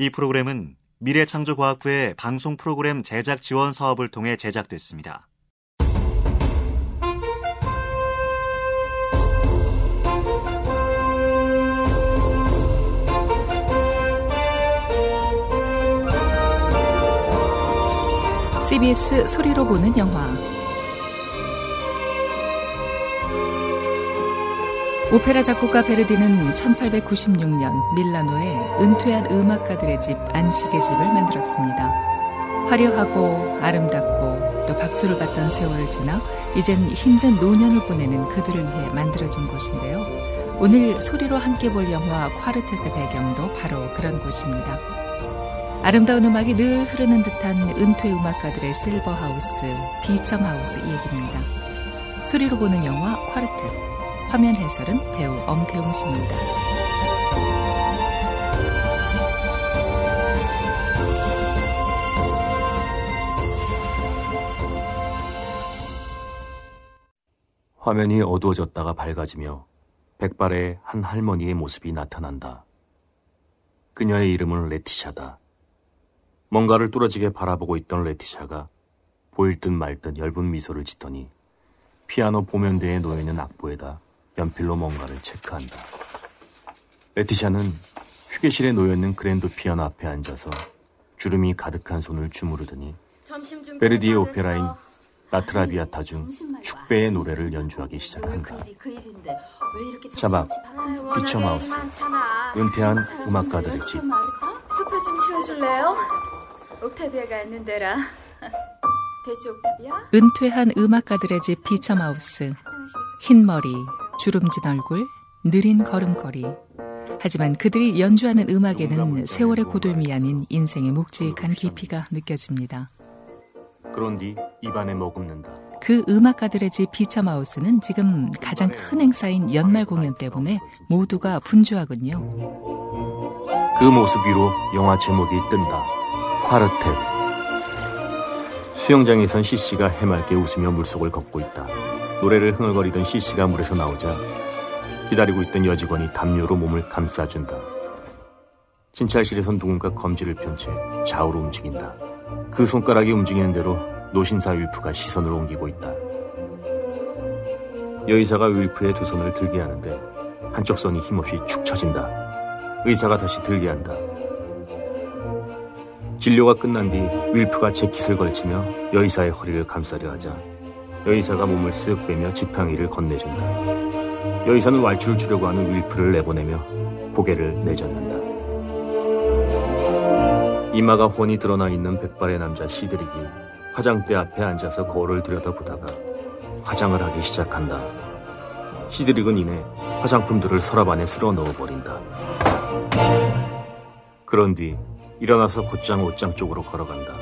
이 프로그램은 미래창조과학부의 방송 프로그램 제작 지원 사업을 통해 제작됐습니다. CBS 소리로 보는 영화 오페라 작곡가 베르디는 1896년 밀라노에 은퇴한 음악가들의 집 안식의 집을 만들었습니다. 화려하고 아름답고 또 박수를 받던 세월을 지나 이젠 힘든 노년을 보내는 그들을 위해 만들어진 곳인데요. 오늘 소리로 함께 볼 영화 콰르텟의 배경도 바로 그런 곳입니다. 아름다운 음악이 늘 흐르는 듯한 은퇴 음악가들의 실버하우스, 비첨하우스 이야기입니다. 소리로 보는 영화 콰르텟. 화면 해설은 배우 엄태웅 씨입니다. 화면이 어두워졌다가 밝아지며 백발의 한 할머니의 모습이 나타난다. 그녀의 이름은 레티샤다. 뭔가를 뚫어지게 바라보고 있던 레티샤가 보일 듯 말 듯 엷은 미소를 짓더니 피아노 보면대에 놓여있는 악보에다 연필로 뭔가를 체크한다. 레티샤는 휴게실에 놓여있는 그랜드 피아노 앞에 앉아서 주름이 가득한 손을 주무르더니 베르디의 오페라인 라트라비아타 중 축배의 노래를 연주하기 시작한다. 자막, 비첨하우스, 은퇴한 음악가들의 집. 소파 좀 치워줄래요? 옥타비아가 앉는 데라. 되지 옥타비아? 은퇴한 음악가들의 집 비처마우스. 흰 머리, 주름진 얼굴, 느린 걸음걸이. 하지만 그들이 연주하는 음악에는 세월의 고돌미 아닌 인생의 묵직한 깊이가 느껴집니다. 그런 뒤 입안에 머금는다. 그 음악가들의 집 비처마우스는 지금 가장 큰 행사인 연말 공연 때문에 모두가 분주하군요. 그 모습 위로 영화 제목이 뜬다. 콰르텟. 수영장에선 시씨가 해맑게 웃으며 물속을 걷고 있다. 노래를 흥얼거리던 시씨가 물에서 나오자 기다리고 있던 여직원이 담요로 몸을 감싸준다. 진찰실에선 누군가 검지를 편 채 좌우로 움직인다. 그 손가락이 움직이는 대로 노신사 윌프가 시선을 옮기고 있다. 여의사가 윌프의 두 손을 들게 하는데 한쪽 손이 힘없이 축 처진다. 의사가 다시 들게 한다. 진료가 끝난 뒤 윌프가 재킷을 걸치며 여의사의 허리를 감싸려 하자 여의사가 몸을 쓱 빼며 지팡이 를 건네준다. 여의사는 왈츠를 추려고 하는 윌프를 내보내며 고개를 내젓는다. 이마가 훤히 드러나 있는 백발의 남자 시드릭이 화장대 앞에 앉아서 거울을 들여다보다가 화장을 하기 시작한다. 시드릭은 이내 화장품들을 서랍 안에 쓸어 넣어버린다. 그런 뒤 일어나서 곧장 옷장 쪽으로 걸어간다.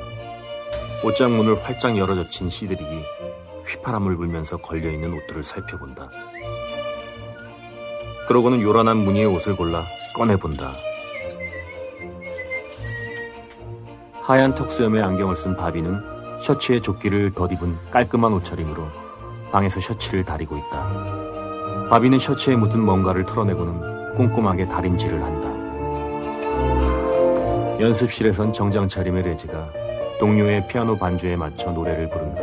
옷장 문을 활짝 열어젖힌 시드릭이 휘파람을 불면서 걸려있는 옷들을 살펴본다. 그러고는 요란한 무늬의 옷을 골라 꺼내본다. 하얀 턱수염의 안경을 쓴 바비는 셔츠에 조끼를 덧입은 깔끔한 옷차림으로 방에서 셔츠를 다리고 있다. 바비는 셔츠에 묻은 뭔가를 털어내고는 꼼꼼하게 다림질을 한다. 연습실에선 정장 차림의 레지가 동료의 피아노 반주에 맞춰 노래를 부른다.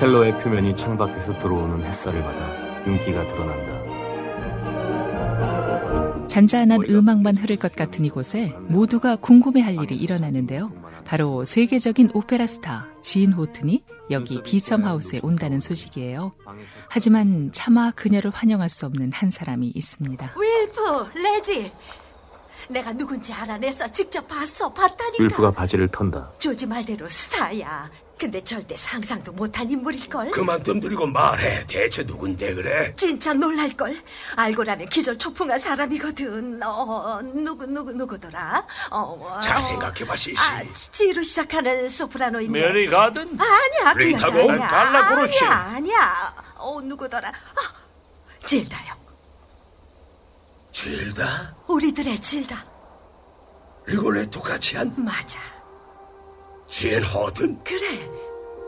첼로의 표면이 창밖에서 들어오는 햇살을 받아 윤기가 드러난다. 잔잔한 음악만 흐를 것 같은 이곳에 모두가 궁금해할 일이 일어나는데요. 바로 세계적인 오페라 스타 진 호튼이 여기 비첨 하우스에 온다는 소식이에요. 하지만 차마 그녀를 환영할 수 없는 한 사람이 있습니다. 윌프, 레지. 내가 누군지 알아냈어. 직접 봤어. 봤다니까. 윌프가 바지를 턴다. 조지 말대로 스타야. 근데 절대 상상도 못한 인물일걸. 그만 뜸 들이고 말해. 대체 누군데 그래? 진짜 놀랄걸. 알고 나면 기절초풍할 사람이거든. 어, 누구, 누구, 누구더라? 어, 잘 생각해봐, 시시. 아, G로 시작하는 소프라노인데. 메리 가든? 아니야, 그 리타 여자 공? 아니야. 달라 그렇지. 아니야, 아니야. 어, 누구더라? 아, 질다요. 질다? 우리들의 질다. 리골레토 같이 한 맞아. 진 호튼? 그래.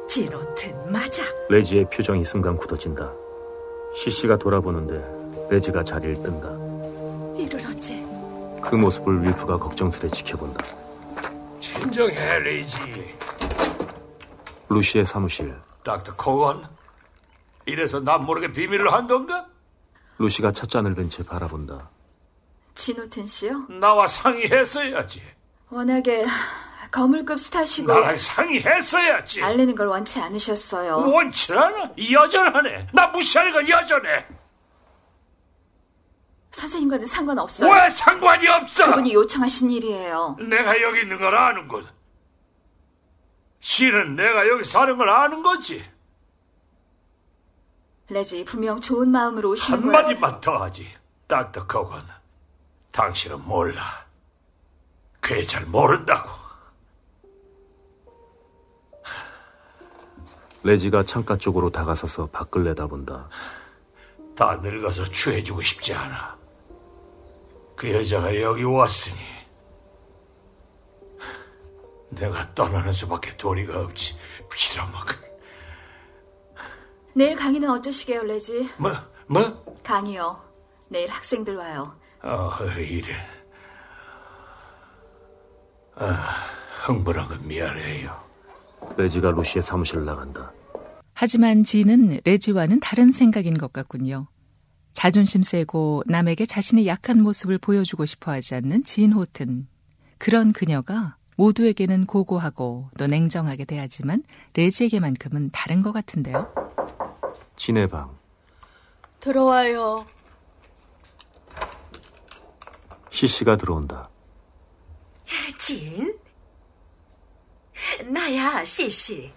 진호튼 맞아. 레지의 표정이 순간 굳어진다. 시시가 돌아보는데 레지가 자리를 뜬다. 이를 어째? 그 모습을 윌프가 걱정스레 지켜본다. 진정해, 레이지. 루시의 사무실. 닥터 코건. 이래서 난 모르게 비밀로 한 건가? 루시가 찻잔을 든 채 바라본다. 진호튼 씨요? 나와 상의했어야지. 워낙에 거물급 스타시고 나랑 상의했어야지. 알리는 걸 원치 않으셨어요. 원치 않아? 여전하네. 나 무시하는 건 여전해. 선생님과는 상관없어요. 왜 상관이 없어? 그분이 요청하신 일이에요. 내가 여기 있는 걸 아는군. 실은 내가 여기 사는 걸 아는 거지. 레지 분명 좋은 마음으로 오시는 거예요. 한마디만 더 하지. 코건. 당신은 몰라. 그애 잘 모른다고. 레지가 창가 쪽으로 다가서서 밖을 내다본다. 다 늙어서 취해주고 싶지 않아. 그 여자가 여기 왔으니 내가 떠나는 수밖에 도리가 없지. 빌어먹을. 내일 강의는 어쩌시게요, 레지? 뭐? 뭐? 강의요. 내일 학생들 와요. 아, 이래. 아, 흥분한 건 미안해요. 레지가 루시의 사무실을 나간다. 하지만 진은 레지와는 다른 생각인 것 같군요. 자존심 세고 남에게 자신의 약한 모습을 보여주고 싶어 하지 않는 진 호튼. 그런 그녀가 모두에게는 고고하고 또 냉정하게 대하지만 레지에게만큼은 다른 것 같은데요. 진의 방. 들어와요. 시시가 들어온다. 진? 나야, 씨씨.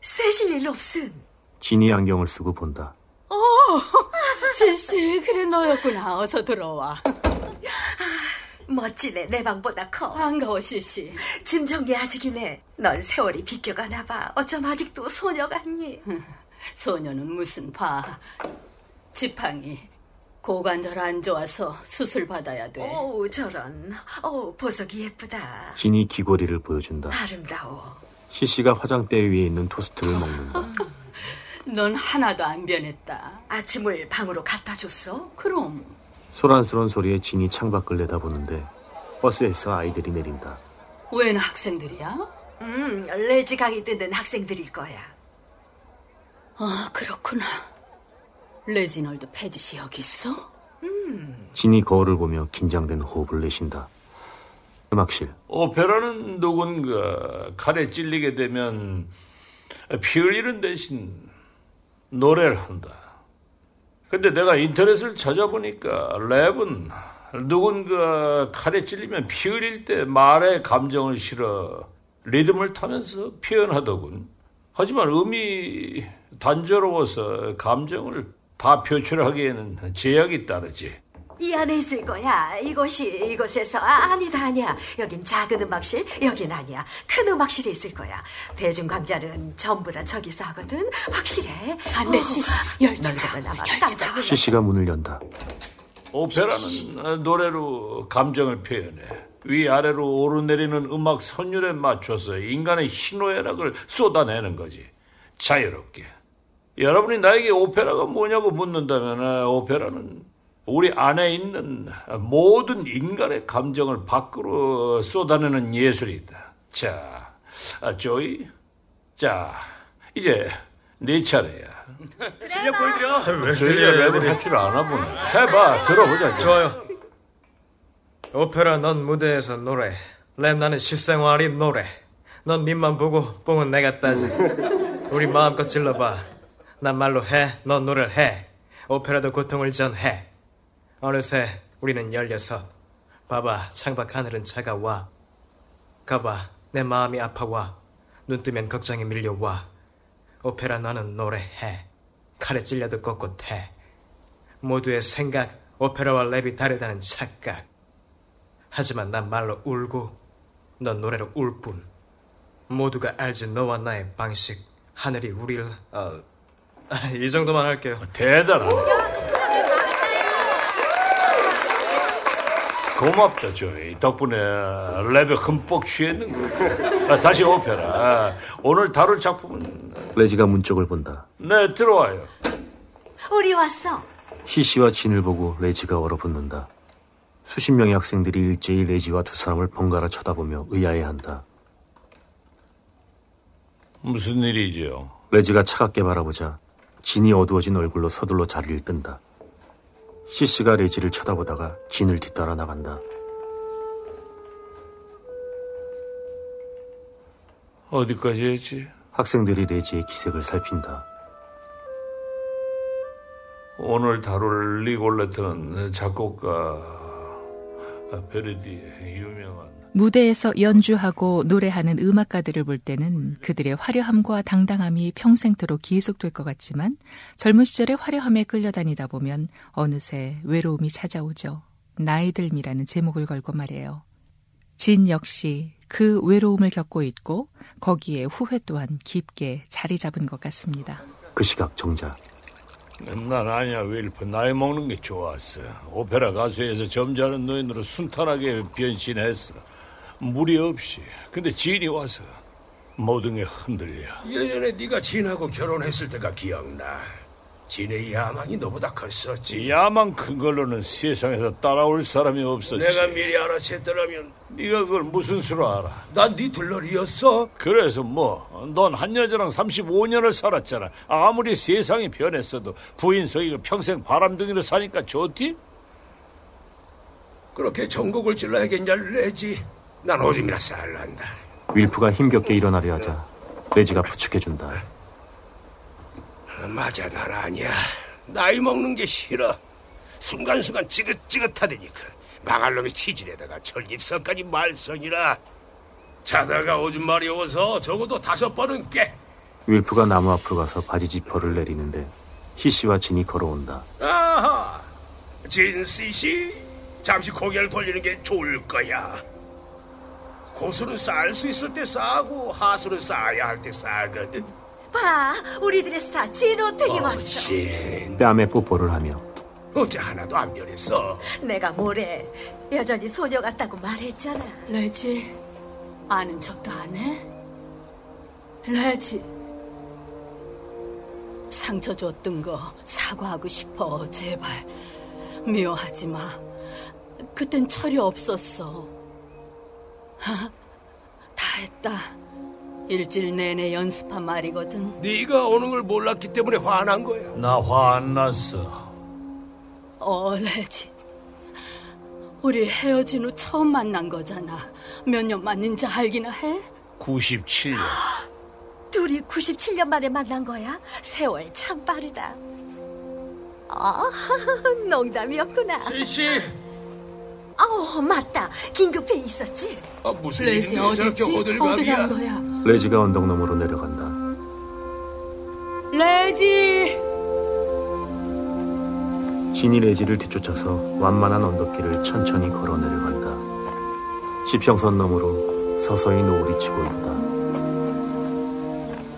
쓰실 일 없음. 진이 안경을 쓰고 본다. 지씨, 그래 너였구나. 어서 들어와. 멋지네, 내 방보다 커. 반가워, 시씨. 짐 정리 아직이네. 넌 세월이 비껴가나 봐. 어쩜 아직도 소녀 같니? 소녀는 무슨 봐. 지팡이. 고관절 안 좋아서 수술 받아야 돼. 오, 저런. 오, 보석이 예쁘다. 진이 귀걸이를 보여준다. 아름다워. 시시가 화장대 위에 있는 토스트를 먹는다. 넌 하나도 안 변했다. 아침을 방으로 갖다 줬어? 그럼 소란스러운 소리에 진이 창밖을 내다보는데 버스에서 아이들이 내린다. 웬 학생들이야? 음, 레지 강의 듣는 학생들일 거야. 아, 그렇구나. 레지널드 페짓이 여기 있어? 진이 거울을 보며 긴장된 호흡을 내쉰다. 음악실. 오페라는 누군가 칼에 찔리게 되면 피 흘리는 대신 노래를 한다. 근데 내가 인터넷을 찾아보니까 랩은 누군가 칼에 찔리면 피 흘릴 때 말에 감정을 실어 리듬을 타면서 표현하더군. 하지만 음이 단조로워서 감정을 다 표출하기에는 제약이 따르지. 이 안에 있을 거야. 이곳이 이곳에서 아, 아니다 아니야. 여긴 작은 음악실, 여긴 아니야. 큰 음악실에 있을 거야. 대중광자는 전부 다 저기서 하거든. 확실해. 안 돼, 시시. 깜짝 마. 놀라. 시시가 문을 연다. 오페라는 노래로 감정을 표현해. 위아래로 오르내리는 음악 선율에 맞춰서 인간의 희노애락을 쏟아내는 거지. 자유롭게. 여러분이 나에게 오페라가 뭐냐고 묻는다면 아, 오페라는 우리 안에 있는 모든 인간의 감정을 밖으로 쏟아내는 예술이다. 자, 아, 조이. 자, 이제 네 차례야. 실력 보여드려. 저희가 랩을 할줄 아나 보네. 해봐, 들어보자. 좋아요. 오페라 넌 무대에서 노래. 랩 나는 실생활이 노래. 넌 밑만 보고 뽕은 내가 따지. 우리 마음껏 질러봐. 난 말로 해, 넌 노래를 해. 오페라도 고통을 전해. 어느새 우리는 열여섯. 봐봐, 창밖 하늘은 차가워. 가봐, 내 마음이 아파와. 눈 뜨면 걱정이 밀려와. 오페라 너는 노래해. 칼에 찔려도 꼿꼿해. 모두의 생각, 오페라와 랩이 다르다는 착각. 하지만 난 말로 울고, 넌 노래로 울 뿐. 모두가 알지 너와 나의 방식. 하늘이 우리를, 어, 이 정도만 할게요. 대단하다. 고맙다, 조이. 덕분에 랩에 흠뻑 취했는 거. 아, 다시 오페라. 아, 오늘 다룰 작품은 레지가 문쪽을 본다. 네 들어와요. 우리 왔어. 희씨와 진을 보고 레지가 얼어붙는다. 수십 명의 학생들이 일제히 레지와 두 사람을 번갈아 쳐다보며 의아해한다. 무슨 일이죠? 레지가 차갑게 바라보자 진이 어두워진 얼굴로 서둘러 자리를 뜬다. 시씨가 레지를 쳐다보다가 진을 뒤따라 나간다. 어디까지 했지? 학생들이 레지의 기색을 살핀다. 오늘 다룰 리골레트는 작곡가 베르디의 유명한 무대에서 연주하고 노래하는 음악가들을 볼 때는 그들의 화려함과 당당함이 평생토록 계속될 것 같지만 젊은 시절의 화려함에 끌려다니다 보면 어느새 외로움이 찾아오죠. 나이들미라는 제목을 걸고 말이에요. 진 역시 그 외로움을 겪고 있고 거기에 후회 또한 깊게 자리 잡은 것 같습니다. 그 시각 정자 난 아니야 윌프 나이 먹는 게 좋았어 오페라 가수에서 점잖은 노인으로 순탄하게 변신했어 무리 없이 근데 진이 와서 모든 게 흔들려 예전에 네가 진하고 결혼했을 때가 기억나. 진의 야망이 너보다 컸었지. 야망 큰 걸로는 세상에서 따라올 사람이 없었지 내가 미리 알아챘더라면 네가 그걸 무슨 수로 알아 난 네 들러리였어. 그래서 뭐 넌 한 여자랑 35년을 살았잖아 아무리 세상이 변했어도 부인 속이고 평생 바람둥이로 사니까 좋디? 그렇게 전곡을 찔러야겠냐 레지. 난 오줌이나 쌀란다. 윌프가 힘겹게 일어나려 하자 레지가 부축해준다. 맞아 난 아니야. 나이 먹는 게 싫어. 순간순간 지긋지긋하다니까. 망할 놈이 치질에다가 전립선까지 말썽이라. 자다가 오줌 마려워서 적어도 다섯 번은 깨. 윌프가 나무 앞으로 가서 바지 지퍼를 내리는데 희씨와 진이 걸어온다. 아하. 진씨 씨. 잠시 고개를 돌리는 게 좋을 거야. 고수는 쌓을 수 있을 때 쌓고 하수는 쌓아야 할 때 쌓거든. 봐, 우리들의 스타 진호택이 어, 왔어. 진. 뺨에 뽀뽀를 하며 어제 하나도 안 변했어. 내가 뭐래? 여전히 소녀 같다고 말했잖아. 레지, 아는 척도 안 해? 레지, 상처 줬던 거 사과하고 싶어, 제발. 미워하지 마. 그땐 철이 없었어. 다 했다. 일주일 내내 연습한 말이거든. 네가 오는 걸 몰랐기 때문에 화난 거야. 나 화 안 났어 어, 레지. 우리 헤어진 후 처음 만난 거잖아. 몇 년 만인지 알기나 해? 97년 둘이 97년 만에 만난 거야? 세월 참 빠르다. 아, 농담이었구나. 씨씨. 어, 맞다. 긴급회 있었지? 아, 무슨 레지 일인데 저렇게 어딨지? 어디 호들갑이야? 간 거야? 레지가 언덕 너머로 내려간다. 레지! 진이 레지를 뒤쫓아서 완만한 언덕길을 천천히 걸어 내려간다. 지평선 너머로 서서히 노을이 치고 있다.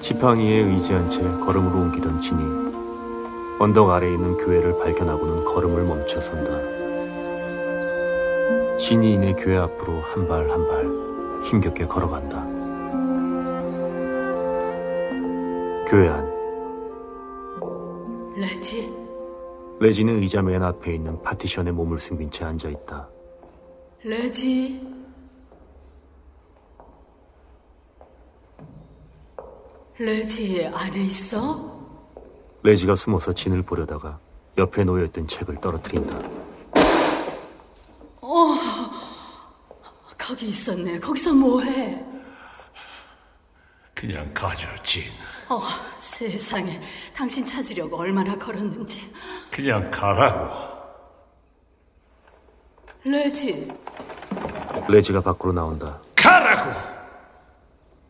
지팡이에 의지한 채 걸음으로 옮기던 진이 언덕 아래에 있는 교회를 발견하고는 걸음을 멈춰 선다. 이내 교회 앞으로 한 발 한 발 힘겹게 걸어간다. 교회 안 레지, 레지는 의자 맨 앞에 있는 파티션에 몸을 숨긴 채 앉아 있다. 레지. 레지 안에 있어? 레지가 숨어서 진을 보려다가 옆에 놓여있던 책을 떨어뜨린다. 어, 거기 있었네. 거기서 뭐해? 그냥 가죠 진 어, 세상에. 당신 찾으려고 얼마나 걸었는지. 그냥 가라고 레지, 레지가 밖으로 나온다. 가라고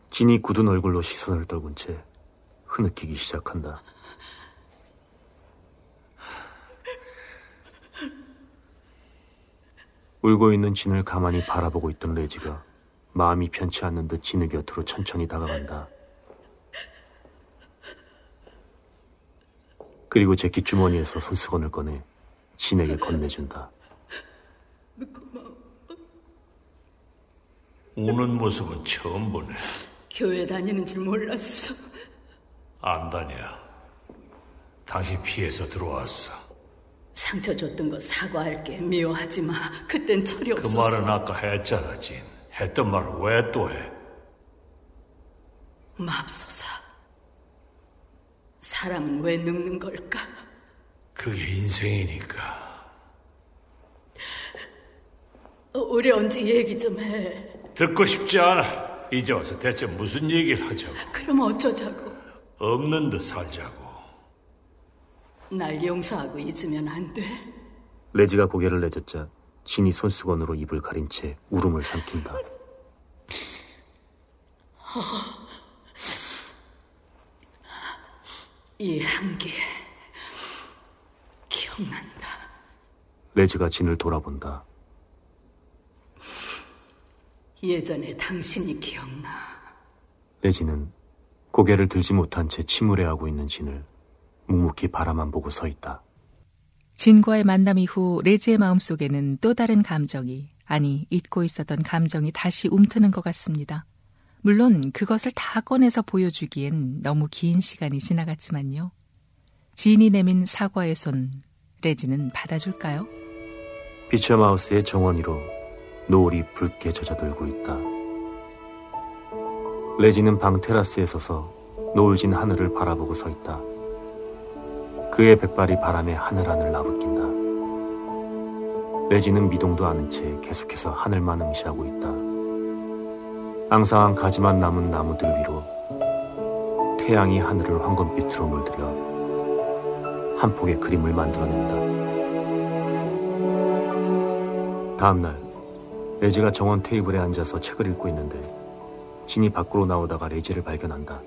진이 굳은 얼굴로 시선을 떨군 채 흐느끼기 시작한다. 울고 있는 진을 가만히 바라보고 있던 레지가 마음이 편치 않는 듯 진의 곁으로 천천히 다가간다. 그리고 제키 주머니에서 손수건을 꺼내 진에게 건네준다. 우는 모습은 처음 보네. 교회 다니는 줄 몰랐어. 안 다녀. 당신 피해서 들어왔어. 상처 줬던 거 사과할게. 미워하지 마. 그땐 철이 그 없었어. 말은 아까 했잖아, 진. 했던 말을 왜 또 해? 맙소사. 사람은 왜 늙는 걸까? 그게 인생이니까. 어, 우리 언제 얘기 좀 해. 듣고 싶지 않아. 이제 와서 대체 무슨 얘기를 하자고. 그럼 어쩌자고. 없는 듯 살자고. 날 용서하고 잊으면 안 돼. 레지가 고개를 내젓자 진이 손수건으로 입을 가린 채 울음을 삼킨다. 이 향기 기억난다. 레지가 진을 돌아본다. 예전에 당신이 기억나. 레지는 고개를 들지 못한 채 침울해하고 있는 진을 묵묵히 바라만 보고 서 있다. 진과의 만남 이후 레지의 마음속에는 또 다른 감정이, 아니, 잊고 있었던 감정이 다시 움트는 것 같습니다. 물론 그것을 다 꺼내서 보여주기엔 너무 긴 시간이 지나갔지만요. 진이 내민 사과의 손, 레지는 받아줄까요? 비처마우스의 정원 위로 노을이 붉게 젖어들고 있다. 레지는 방 테라스에 서서 노을진 하늘을 바라보고 서 있다. 그의 백발이 바람에 하늘하늘 나부낀다. 레지는 미동도 않은 채 계속해서 하늘만 응시하고 있다. 앙상한 가지만 남은 나무들 위로 태양이 하늘을 황금빛으로 물들여 한 폭의 그림을 만들어낸다. 다음날 레지가 정원 테이블에 앉아서 책을 읽고 있는데 진이 밖으로 나오다가 레지를 발견한다.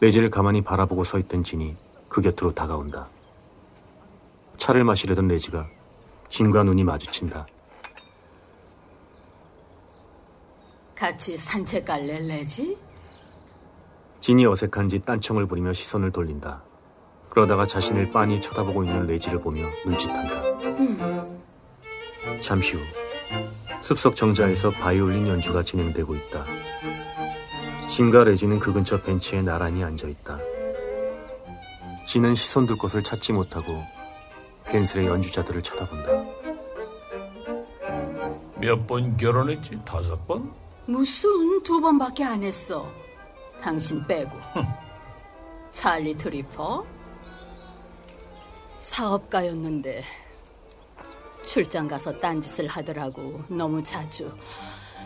레지를 가만히 바라보고 서 있던 진이 그 곁으로 다가온다. 차를 마시려던 레지가 진과 눈이 마주친다. 같이 산책 갈래, 레지? 진이 어색한지 딴청을 부리며 시선을 돌린다. 그러다가 자신을 빤히 쳐다보고 있는 레지를 보며 눈짓한다. 음, 잠시 후 숲속 정자에서 바이올린 연주가 진행되고 있다. 진과 레지는 그 근처 벤치에 나란히 앉아 있다. 진은 시선 둘 곳을 찾지 못하고 괜스레 연주자들을 쳐다본다. 몇 번 결혼했지? 다섯 번? 무슨 두 번밖에 안 했어. 당신 빼고. 찰리 트리퍼? 사업가였는데 출장 가서 딴짓을 하더라고. 너무 자주.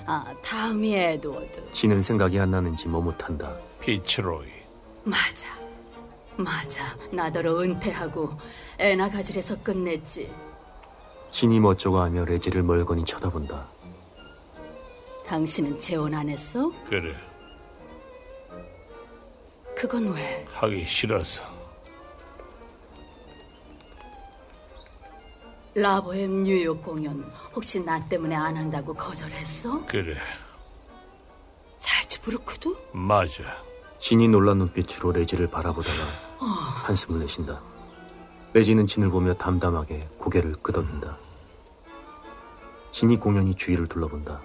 아, 다음이 에드워드. 진은 생각이 안 나는지 머뭇한다. 피츠로이. 맞아. 맞아. 나더러 은퇴하고 애나 가지래서 끝냈지. 진이 멋쩍어 하며 레지를 멀거니 쳐다본다. 당신은 재혼 안 했어? 그래. 그건 왜? 하기 싫어서. 라보엠 뉴욕 공연 혹시 나 때문에 안 한다고 거절했어? 그래. 잘츠부르크도? 맞아. 진이 놀란 눈빛으로 레지를 바라보다가 어, 한숨을 내쉰다. 레지는 진을 보며 담담하게 고개를 끄덕인다. 진이 공연히 주위를 둘러본다.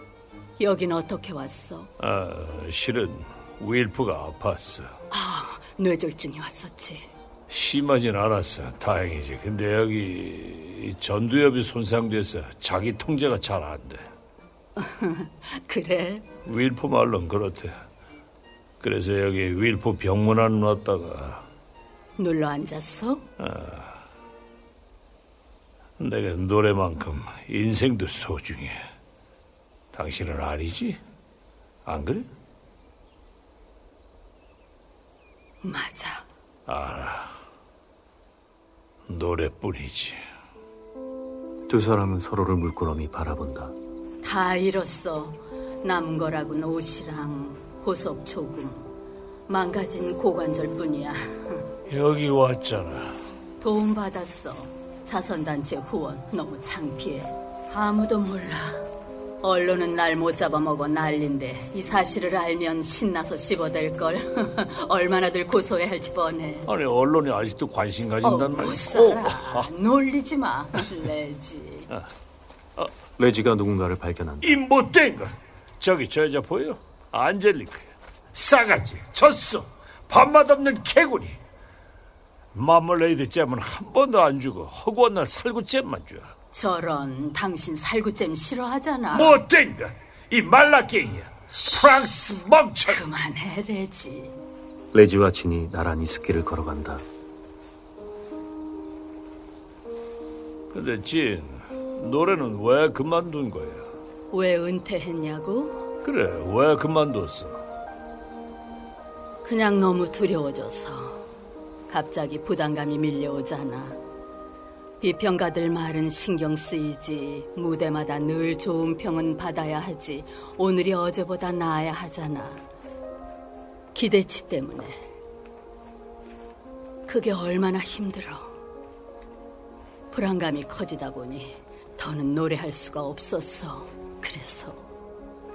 여긴 어떻게 왔어? 아, 실은 윌프가 아팠어. 아, 뇌졸중이 왔었지. 심하진 않았어. 다행이지. 근데 여기 이 전두엽이 손상돼서 자기 통제가 잘 안 돼. 그래? 윌프 말론 그렇대. 그래서 여기 윌프 병문안 왔다가 눌러 앉았어? 내가 노래만큼 인생도 소중해. 당신은 아니지? 안 그래? 맞아. 알아. 노래뿐이지. 두 사람은 서로를 물끄러미 바라본다. 다 잃었어. 남은 거라곤 옷이랑 보석 조금. 망가진 고관절뿐이야. 여기 왔잖아. 도움 받았어. 자선단체 후원 너무 창피해. 아무도 몰라. 언론은 날 못 잡아먹어 난린데 이 사실을 알면 신나서 씹어댈 걸. 얼마나들 고소해야 할지 뻔해. 아니 언론이 아직도 관심 가진단 어, 말이야. 못 살아. 놀리지 마, 레지. 레지가 누군가를 발견한다. 이 못된 거. 저기 저 여자 보여? 안젤리크야. 싸가지, 젖소, 밥맛 없는 개구리. 마멀레이드 잼은 한 번도 안 주고 허구한 날 살구잼만 줘. 저런 당신 살구잼 싫어하잖아. 못된 거. 이 말라깽이야. 프랑스 멍청. 그만해 레지. 레지와 진이 나란히 숲길을 걸어간다. 근데 진, 노래는 왜 그만둔 거야? 왜 은퇴했냐고? 그래, 왜 그만뒀어? 그냥 너무 두려워져서 갑자기 부담감이 밀려오잖아. 비평가들 말은 신경 쓰이지. 무대마다 늘 좋은 평은 받아야 하지. 오늘이 어제보다 나아야 하잖아. 기대치 때문에. 그게 얼마나 힘들어. 불안감이 커지다 보니 더는 노래할 수가 없었어. 그래서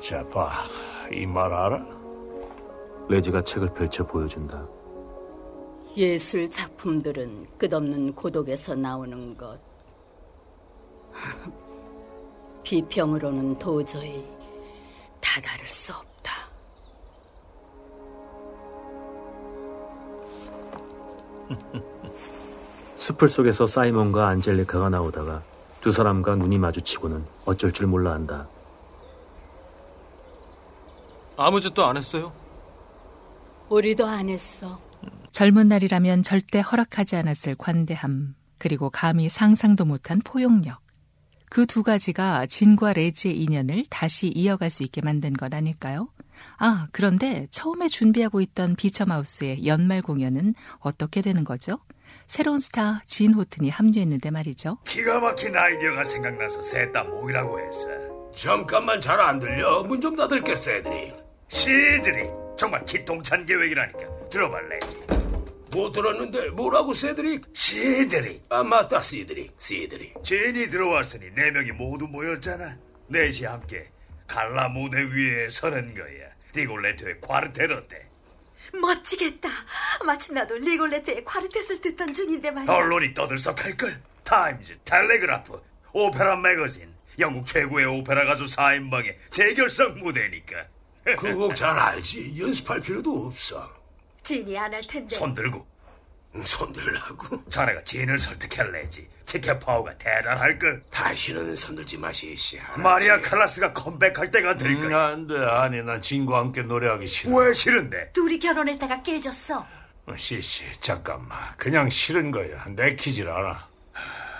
자, 봐. 이말 알아? 레지가 책을 펼쳐 보여준다. 예술 작품들은 끝없는 고독에서 나오는 것. 비평으로는 도저히 다다를 수 없다. 숲을 속에서 사이먼과 안젤리카가 나오다가 두 사람과 눈이 마주치고는 어쩔 줄 몰라 한다. 아무 짓도 안 했어요. 우리도 안 했어. 젊은 날이라면 절대 허락하지 않았을 관대함, 그리고 감히 상상도 못한 포용력. 그 두 가지가 진과 레지의 인연을 다시 이어갈 수 있게 만든 것 아닐까요? 아, 그런데 처음에 준비하고 있던 비첨 하우스의 연말 공연은 어떻게 되는 거죠? 새로운 스타 진 호튼이 합류했는데 말이죠. 기가 막힌 아이디어가 생각나서 셋 다 모이라고 했어. 잠깐만 잘 안 들려. 문 좀 닫을게, 세드릭. 시들이 정말 기똥찬 계획이라니까. 들어볼래, 레지. 못 들었는데 뭐라고, 세드릭? 시들이 아, 맞다, 시드리. 시드리. 진이 들어왔으니 네 명이 모두 모였잖아. 넷이 함께 갈라 무대 위에 서는 거야. 리골레토의 콰르텟 어때. 멋지겠다. 마침 나도 리골레트의 콰르텟을 듣던 중인데 말이야. 언론이 떠들썩할걸. 타임즈, 텔레그라프, 오페라 매거진, 영국 최고의 오페라 가수 4인방의 재결성 무대니까. 그 곡 잘 알지. 연습할 필요도 없어. 진이 안 할 텐데. 손 들고 손 들라고? 자네가 진을 설득할래, 레지. 티켓 파워가 대단할걸. 다시는 손들지 마, 시시. 마리아 칼라스가 컴백할 때가 될 음, 거야. 안 돼. 아니, 난 진과 함께 노래하기 싫어. 왜 싫은데? 둘이 결혼했다가 깨졌어. 시시, 잠깐만. 그냥 싫은 거야. 내키질 않아.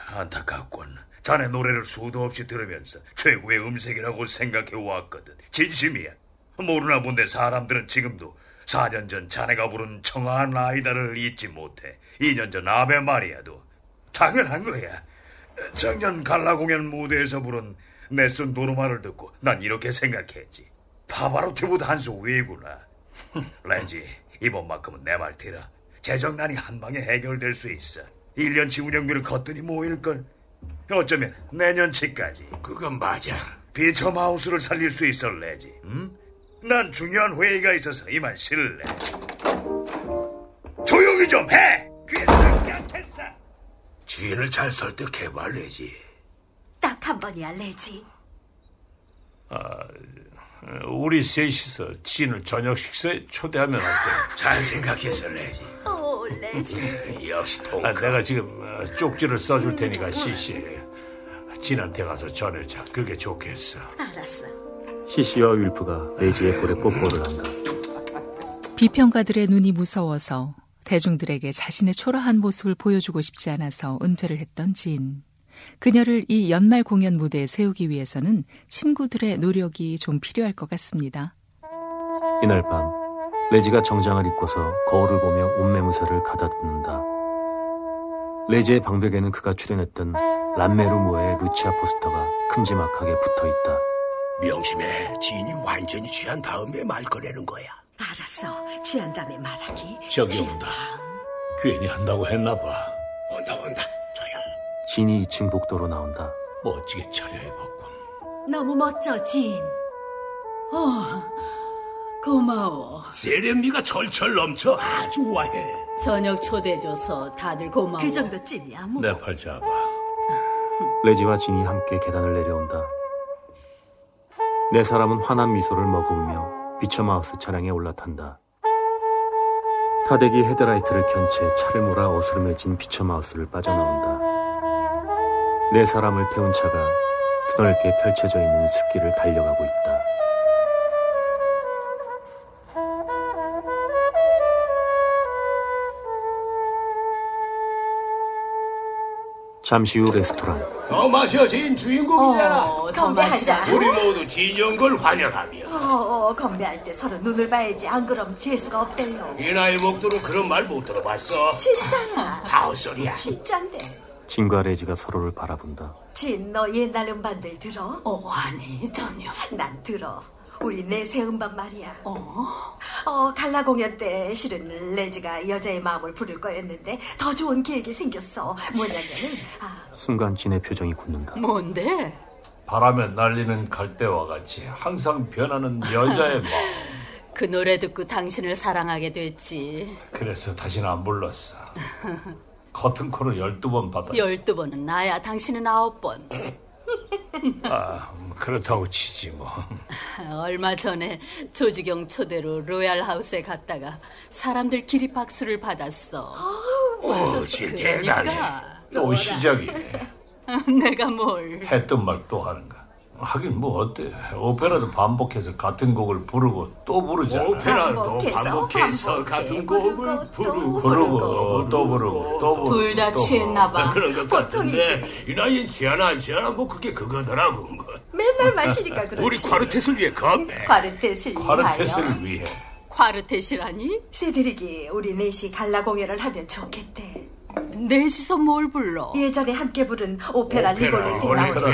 안타깝군. 자네 노래를 수도 없이 들으면서 최고의 음색이라고 생각해 왔거든. 진심이야. 모르나 본데 사람들은 지금도 4년 전 자네가 부른 청아한 아이다를 잊지 못해. 2년 전 아베 마리아도. 당연한 거야. 작년 갈라 공연 무대에서 부른 내쏜 노르마를 듣고 난 이렇게 생각했지. 파바로티보다 한 수 위구나. 레지, 이번만큼은 내 말 들어. 재정난이 한 방에 해결될 수 있어. 1년치 운영비를 걷더니 모일걸. 어쩌면 내년치까지. 그건 맞아. 비처 마우스를 살릴 수 있어, 레지. 응? 난 중요한 회의가 있어서 이만 실래. 조용히 좀 해! 귀에 닿지 않겠어! 주인을 잘 설득해봐, 레지. 딱 한 번이야, 레지. 우리 셋이서 진을 저녁 식사에 초대하면 어때? 잘 생각했어, 레지. 오, 레지. 역시 아, 통크. 내가 지금 어, 쪽지를 써줄 테니까 시시. 진한테 가서 전해자. 그게 좋겠어. 알았어. 시시와 윌프가 레지의 볼에 뽀뽀를 한다. 비평가들의 눈이 무서워서 대중들에게 자신의 초라한 모습을 보여주고 싶지 않아서 은퇴를 했던 진. 그녀를 이 연말 공연 무대에 세우기 위해서는 친구들의 노력이 좀 필요할 것 같습니다. 이날 밤 레지가 정장을 입고서 거울을 보며 옷매무새를 가다듬는다. 레지의 방벽에는 그가 출연했던 람메르모의 루치아 포스터가 큼지막하게 붙어 있다. 명심해. 진이 완전히 취한 다음에 말 꺼내는 거야. 알았어. 취한 다음에 말하기. 저기 온다. 괜히 한다고 했나 봐. 온다, 온다. 조용. 진이 2층 복도로 나온다. 멋지게 차려입었군. 너무 멋져, 진. 어, 고마워. 세련미가 철철 넘쳐. 아주 우아해. 저녁 초대해줘서 다들 고마워. 그 정도쯤이야, 뭐. 내 팔 잡아. 레지와 진이 함께 계단을 내려온다. 네 사람은 환한 미소를 머금으며 비처마우스 차량에 올라탄다. 타대기 헤드라이트를 켠 채 차를 몰아 어스름해진 비처마우스를 빠져나온다. 네 사람을 태운 차가 드넓게 펼쳐져 있는 숲길을 달려가고 있다. 잠시 후 레스토랑. 더 마셔, 진 주인공이잖아. 어, 더 건배 마시라. 하자. 우리 모두 진영 걸 환영하며. 어, 어, 건배할 때 서로 눈을 봐야지. 안 그럼 재수가 없대요. 이 나이 먹도록 그런 말 못 들어봤어. 진짜야. 다 헛소리야. 진짠데. 진과 레지가 서로를 바라본다. 진, 너 옛날 음반들 들어? 어, 아니, 전혀. 난 들어. 우리 내 새 음반 말이야. 어? 어, 갈라 공연 때 실은 레지가 여자의 마음을 부를 거였는데 더 좋은 계획이 생겼어. 뭐냐면은 아, 순간 진의 표정이 굳는다. 뭔데? 바람에 날리는 갈대와 같이 항상 변하는 여자의 마음. 그 노래 듣고 당신을 사랑하게 됐지. 그래서 다시는 안 불렀어. 커튼콜을 12번 받았지. 열두 번은 나야, 당신은 아홉 번. 아, 그렇다고 치지 뭐. 얼마 전에 조주경 초대로 로얄 하우스에 갔다가 사람들 기립 박수를 받았어. 오, 진 대단해. 그러니까 또 시작이네. 내가 뭘? 했던 말 또 하는가. 하긴 뭐 어때. 오페라도 반복해서 같은 곡을 부르고 또 부르잖아. 오페라도 반복해서, 반복해서 반복해, 같은 부르고 곡을 또 부르고 부르고 또, 또 부르고 또 부르고 둘다또 취했나 봐. 그런 것 같은데 이 나이엔 취하나 안 취하나 뭐 그게 그거더라고 뭐. 맨날 마시니까 그렇지. 우리 콰르텟을 위해 건배 과르텟을 위하여. 카르테스를 위해. 과르테시라니? 세드릭이 우리 넷이 갈라 공연을 하면 좋겠대. 넷이서 뭘 불러? 예전에 함께 부른 오페라, 오페라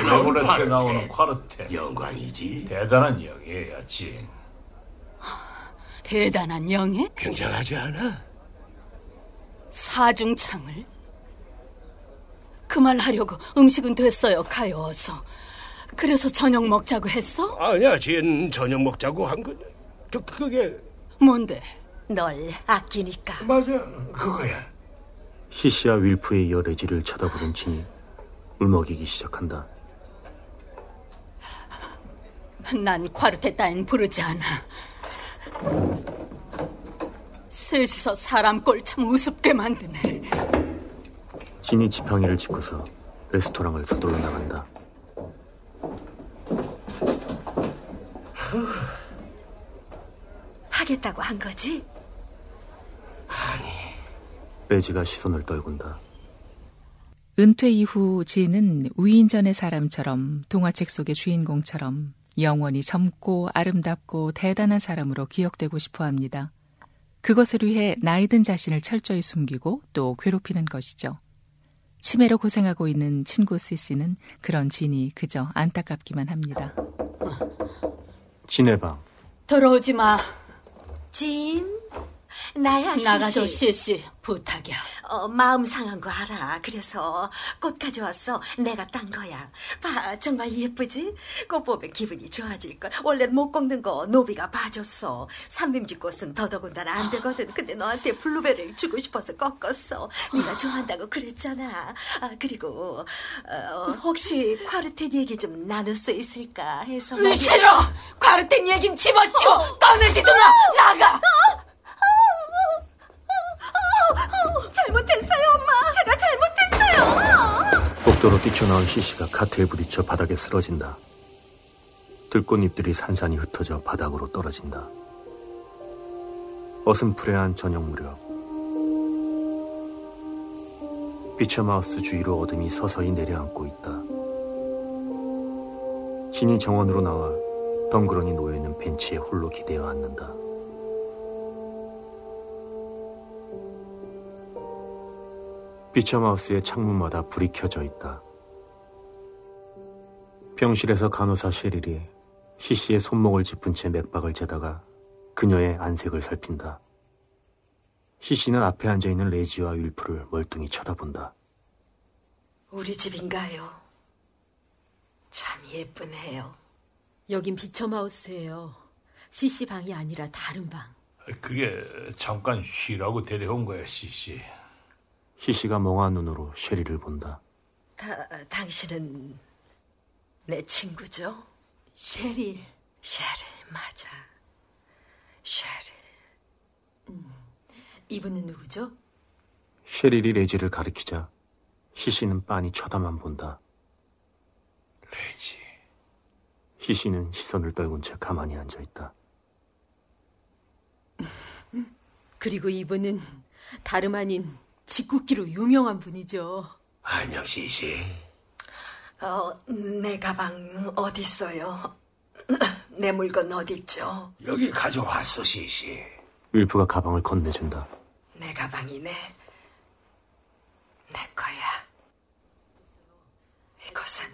나오는 콰르텟. 나오는 콰르테. 영광이지. 대단한 영예야, 진. 대단한 영예? 굉장하지 않아? 사중창을? 그 말 하려고 음식은 됐어요, 가요 어서. 그래서 저녁 먹자고 했어? 아니야, 진 저녁 먹자고 한 거냐. 그 그게 뭔데? 널 아끼니까. 맞아, 그거야. 시시와 윌프에 이어 레지를 쳐다보는 진이 울먹이기 시작한다. 난 콰르테 따윈 부르지 않아. 셋이서 사람 꼴 참 우습게 만드네. 진이 지팡이를 짚고서 레스토랑을 서둘러 나간다. 하겠다고 한 거지? 레지가 시선을 떨군다. 은퇴 이후 지는 위인전의 사람처럼 동화책 속의 주인공처럼 영원히 젊고 아름답고 대단한 사람으로 기억되고 싶어 합니다. 그것을 위해 나이든 자신을 철저히 숨기고 또 괴롭히는 것이죠. 치매로 고생하고 있는 친구 시시는 그런 진이 그저 안타깝기만 합니다. 진의 방. 들어오지 마. 진, 나야 시시. 나가줘, 씨씨. 부탁이야. 어, 마음 상한 거 알아. 그래서 꽃 가져왔어. 내가 딴 거야. 봐, 정말 예쁘지? 꽃 보면 기분이 좋아질 걸. 원래 못 꺾는 거 노비가 봐줬어. 삼림지 꽃은 더더군다나 안 되거든. 근데 너한테 블루베리를 주고 싶어서 꺾었어. 네가 좋아한다고 그랬잖아. 아, 그리고 어, 혹시 콰르텐 얘기 좀 나눌 수 있을까 해서. 말이야. 싫어! 과르텐 얘긴 집어치워! 꺼내지도 마! 나가! 잘못했어요, 엄마. 제가 잘못했어요. 복도로 뛰쳐나온 시시가 카트에 부딪혀 바닥에 쓰러진다. 들꽃잎들이 산산이 흩어져 바닥으로 떨어진다. 어슴푸레한 저녁 무렵 비처마우스 주위로 어둠이 서서히 내려앉고 있다. 진이 정원으로 나와 덩그러니 놓여있는 벤치에 홀로 기대어 앉는다. 비처마우스의 창문마다 불이 켜져 있다. 병실에서 간호사 셰릴이 시시의 손목을 짚은 채 맥박을 재다가 그녀의 안색을 살핀다. 시시는 앞에 앉아있는 레지와 윌프를 멀뚱히 쳐다본다. 우리 집인가요? 참 예쁘네요. 여긴 비처마우스예요. CC 방이 아니라 다른 방. 그게 잠깐 쉬라고 데려온 거야, 씨씨. 시시가 멍한 눈으로 셰리를 본다. 다, 당신은 내 친구죠? 셰릴. 셰릴 맞아. 셰릴. 이분은 누구죠? 셰릴이 레지를 가리키자 시시는 빤히 쳐다만 본다. 레지. 시시는 시선을 떨군 채 가만히 앉아 있다. 그리고 이분은 다름 아닌 짓궂기로 유명한 분이죠. 안녕 시시. 어, 내 가방 어디 있어요? 내 물건 어디 있죠? 여기 가져왔어 시시. 윌프가 가방을 건네준다. 내 가방이네. 내 거야. 이것은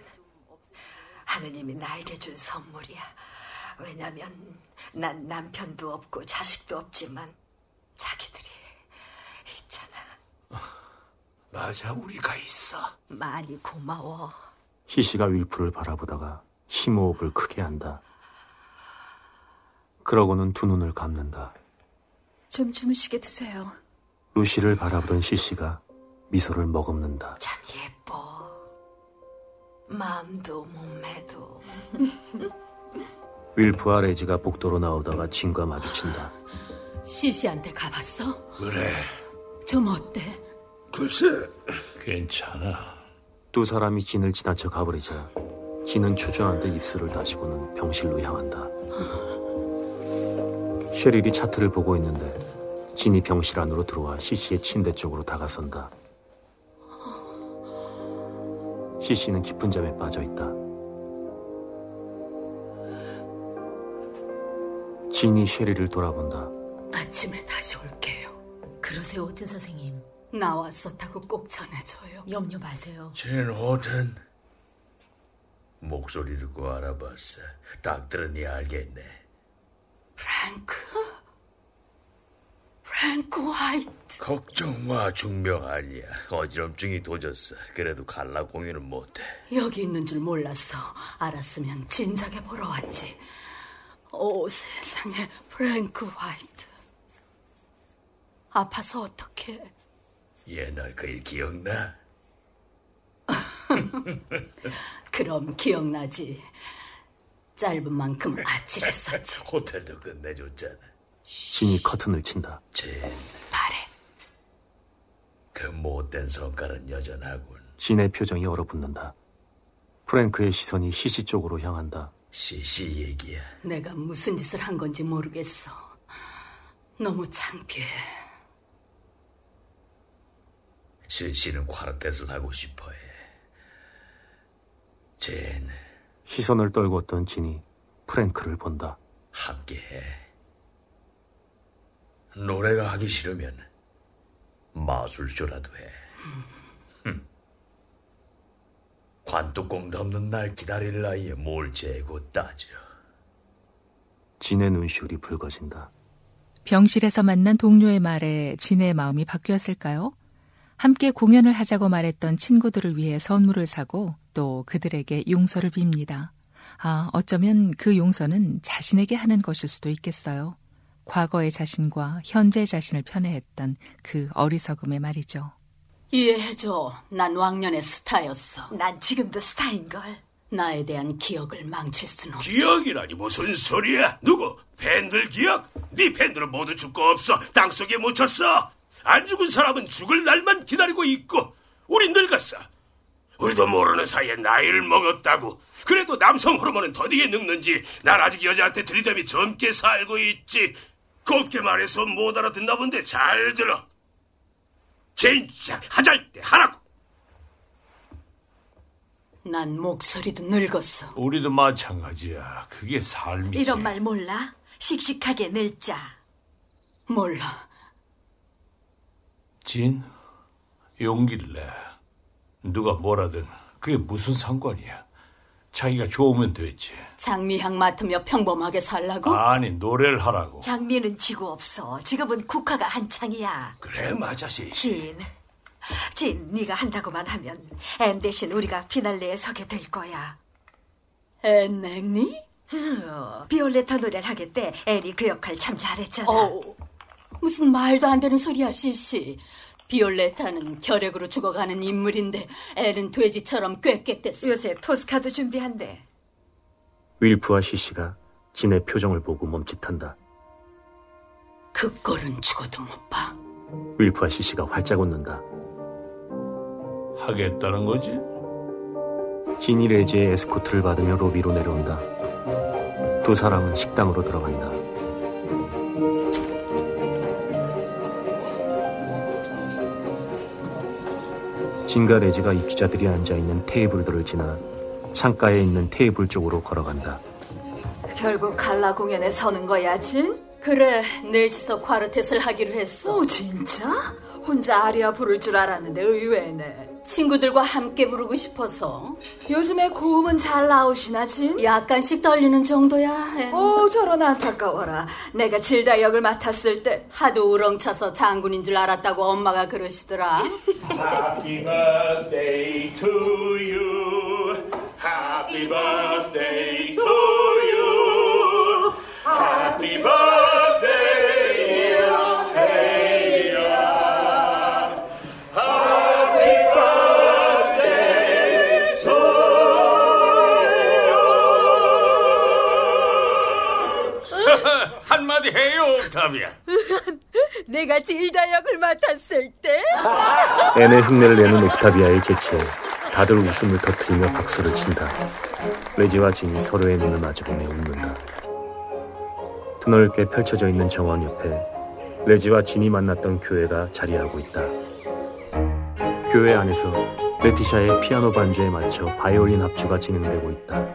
하느님이 나에게 준 선물이야. 왜냐면 난 남편도 없고 자식도 없지만 자기들이 있잖아. 맞아 우리가 있어. 많이 고마워. 시시가 윌프를 바라보다가 심호흡을 크게 한다. 그러고는 두 눈을 감는다. 좀 주무시게 두세요. 루시를 바라보던 시시가 미소를 머금는다. 참 예뻐. 마음도 몸매도. 윌프와 레지가 복도로 나오다가 진과 마주친다. 시시한테 가봤어? 그래. 좀 어때? 글쎄. 괜찮아. 두 사람이 진을 지나쳐 가버리자 진은 초조한 듯 입술을 다시고는 병실로 향한다. 셰릴이 차트를 보고 있는데 진이 병실 안으로 들어와 시시의 침대 쪽으로 다가선다. 시시는 깊은 잠에 빠져 있다. 진이 셰릴을 돌아본다. 아침에 다시 올게요. 그러세요, 오튼 선생님. 나왔었다고 꼭 전해줘요. 염려 마세요. 젠 호튼 목소리 듣고 알아봤어. 딱 들으니 알겠네. 프랭크? 프랭크 화이트. 걱정 마, 중병 아니야. 어지럼증이 도졌어. 그래도 갈라 공유는 못해. 여기 있는 줄 몰랐어. 알았으면 진작에 보러 왔지. 오 세상에 프랭크 화이트. 아파서 어떡해. 옛날 그 일 기억나? 그럼 기억나지. 짧은 만큼 아찔했었지. 호텔도 끝내줬잖아. 진이 커튼을 친다. 젠, 말해. 그 못된 성깔은 여전하군. 진의 표정이 얼어붙는다. 프랭크의 시선이 시시 쪽으로 향한다. 시시 얘기야. 내가 무슨 짓을 한 건지 모르겠어. 너무 창피해. 시시는 콰르텟을 하고 싶어해. 젠, 시선을 떨궜던 진이 프랭크를 본다. 함께해. 노래가 하기 싫으면 마술쇼라도 해. 흠. 관뚜껑도 없는 날 기다릴 나이에 뭘 재고 따져. 진의 눈시울이 붉어진다. 병실에서 만난 동료의 말에 진의 마음이 바뀌었을까요? 함께 공연을 하자고 말했던 친구들을 위해 선물을 사고 또 그들에게 용서를 빕니다. 아, 어쩌면 그 용서는 자신에게 하는 것일 수도 있겠어요. 과거의 자신과 현재 자신을 편애했던 그 어리석음의 말이죠. 이해해줘. 난 왕년의 스타였어. 난 지금도 스타인걸. 나에 대한 기억을 망칠 순 없어. 기억이라니 무슨 소리야? 누구? 팬들 기억? 네 팬들은 모두 죽고 없어. 땅속에 묻혔어. 안 죽은 사람은 죽을 날만 기다리고 있고 우린 늙었어. 우리도 모르는 사이에 나이를 먹었다고. 그래도 남성 호르몬은 더디게 늙는지 난 아직 여자한테 들이대미 젊게 살고 있지. 곱게 말해서 못 알아듣나 본데 잘 들어. 진짜 하잘 때 하라고. 난 목소리도 늙었어. 우리도 마찬가지야. 그게 삶이지. 이런 말 몰라? 씩씩하게 늙자. 몰라. 진, 용기를 내. 누가 뭐라든 그게 무슨 상관이야. 자기가 좋으면 됐지. 장미향 맡으며 평범하게 살라고? 아니, 노래를 하라고. 장미는 지고 없어. 지금은 국화가 한창이야. 그래 맞아 시. 진, 진, 네가 한다고만 하면 앤 대신 우리가 피날레에 서게 될 거야. 앤 냉니? 어, 비올레타 노래를 하겠대. 앤이 그 역할 참 잘했잖아. 어, 무슨 말도 안 되는 소리야, 시시. 비올레타는 결핵으로 죽어가는 인물인데 앤은 돼지처럼 꾀꾀댔어. 요새 토스카도 준비한대. 윌프와 시시가 진의 표정을 보고 멈칫한다. 그 꼴은 죽어도 못 봐. 윌프와 시시가 활짝 웃는다. 하겠다는 거지? 지니 레지의 에스코트를 받으며 로비로 내려온다. 두 사람은 식당으로 들어간다. 진과 레지가 입주자들이 앉아있는 테이블들을 지나 창가에 있는 테이블 쪽으로 걸어간다. 결국 갈라 공연에 서는 거야, 진? 그래, 넷이서 콰르텟을 하기로 했어. 오, 진짜? 혼자 아리아 부를 줄 알았는데 의외네. 친구들과 함께 부르고 싶어서. 요즘에 고음은 잘 나오시나, 진? 약간씩 떨리는 정도야. 앤. 오, 저런 안타까워라. 내가 질다 역을 맡았을 때 하도 우렁차서 장군인 줄 알았다고 엄마가 그러시더라. Happy birthday to you. Happy birthday to you. Happy birthday, 옥타비아. 내가 딜다 역을 맡았을 때 앤의 흉내를 내는 옥타비아의 재치에 다들 웃음을 터뜨리며 박수를 친다. 레지와 진이 서로의 눈을 마주보며 웃는다. 드넓게 펼쳐져 있는 정원 옆에 레지와 진이 만났던 교회가 자리하고 있다. 교회 안에서 레티샤의 피아노 반주에 맞춰 바이올린 합주가 진행되고 있다.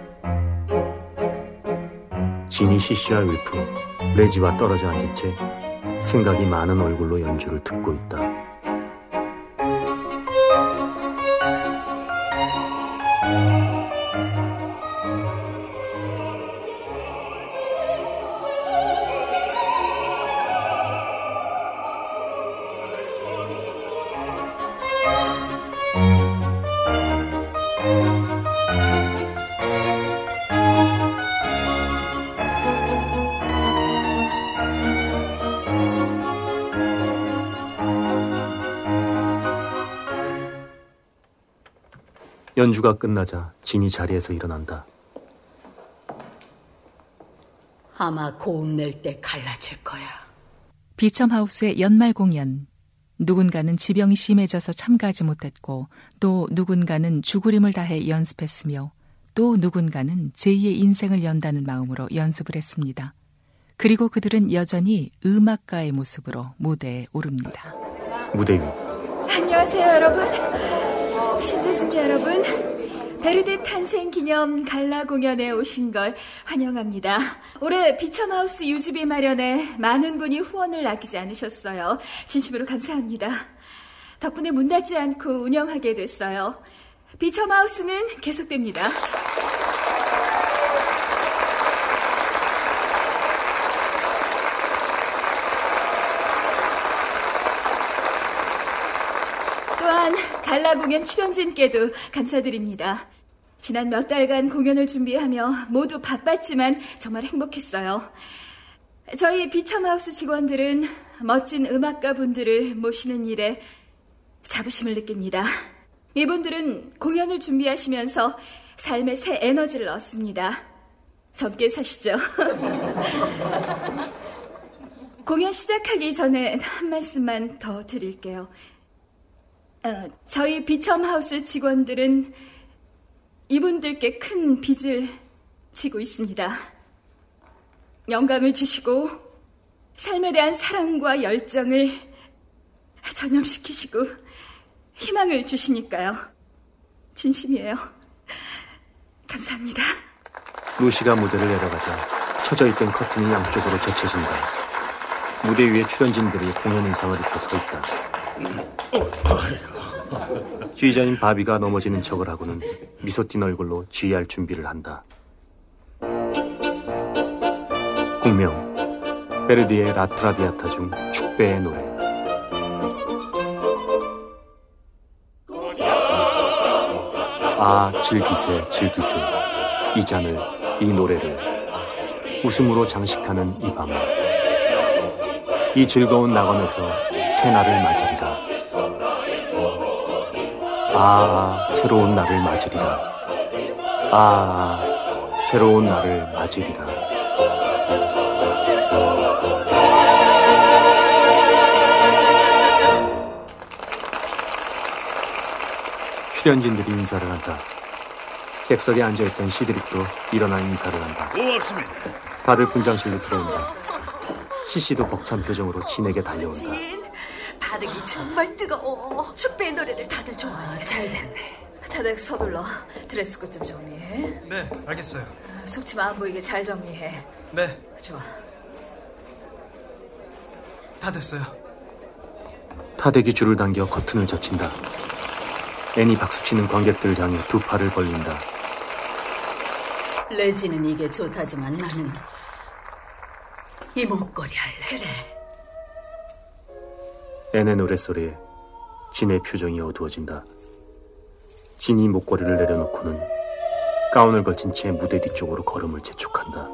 진이 시시와 윌프, 레지와 떨어져 앉은 채 생각이 많은 얼굴로 연주를 듣고 있다. 연주가 끝나자 진이 자리에서 일어난다. 아마 고음 낼 때 갈라질 거야. 비첨하우스의 연말 공연. 누군가는 지병이 심해져서 참가하지 못했고 또 누군가는 죽으림을 다해 연습했으며 또 누군가는 제2의 인생을 연다는 마음으로 연습을 했습니다. 그리고 그들은 여전히 음악가의 모습으로 무대에 오릅니다. 무대 위 안녕하세요, 여러분. 신사숙 여러분. 베르데 탄생 기념 갈라 공연에 오신 걸 환영합니다. 올해 비첨하우스 유지비 마련에 많은 분이 후원을 아끼지 않으셨어요. 진심으로 감사합니다. 덕분에 문 닫지 않고 운영하게 됐어요. 비첨하우스는 계속됩니다. 갈라 공연 출연진께도 감사드립니다. 지난 몇 달간 공연을 준비하며 모두 바빴지만 정말 행복했어요. 저희 비첨하우스 직원들은 멋진 음악가 분들을 모시는 일에 자부심을 느낍니다. 이분들은 공연을 준비하시면서 삶의 새 에너지를 얻습니다. 젊게 사시죠. 공연 시작하기 전에 한 말씀만 더 드릴게요. 어, 저희 비첨하우스 직원들은 이분들께 큰 빚을 지고 있습니다. 영감을 주시고 삶에 대한 사랑과 열정을 전염시키시고 희망을 주시니까요. 진심이에요. 감사합니다. 루시가 무대를 내려가자 쳐져 있던 커튼이 양쪽으로 젖혀진다. 무대 위에 출연진들이 공연 의상을 입고 서 있다. 쥐자인 바비가 넘어지는 척을 하고는 미소 띤 얼굴로 쥐할 준비를 한다. 공명 베르디의 라트라비아타 중 축배의 노래. 아 즐기세 즐기세. 이 잔을 이 노래를. 웃음으로 장식하는 이 밤을 이 즐거운 낙원에서 새날을 맞으리라 아, 새로운 날을 맞으리라. 아, 새로운 날을 맞으리라. 출연진들이 인사를 한다. 객석에 앉아있던 시드릭도 일어나 인사를 한다. 고맙습니다. 다들 분장실로 들어온다. 시시도 벅찬 표정으로 진에게 달려온다. 정말 뜨거워. 축배의 노래를 다들 좋아해. 잘 됐네. 다들 서둘러. 드레스꽃 좀 정리해. 네, 알겠어요. 속치마 안 보이게 잘 정리해. 네, 좋아. 다 됐어요. 타대기 줄을 당겨 커튼을 젖힌다. 애니 박수치는 관객들을 향해 두 팔을 벌린다. 레지는 이게 좋다지만 나는 이 목걸이 할래. 그래. 앤의 노랫소리에 진의 표정이 어두워진다. 진이 목걸이를 내려놓고는 가운을 걸친 채 무대 뒤쪽으로 걸음을 재촉한다.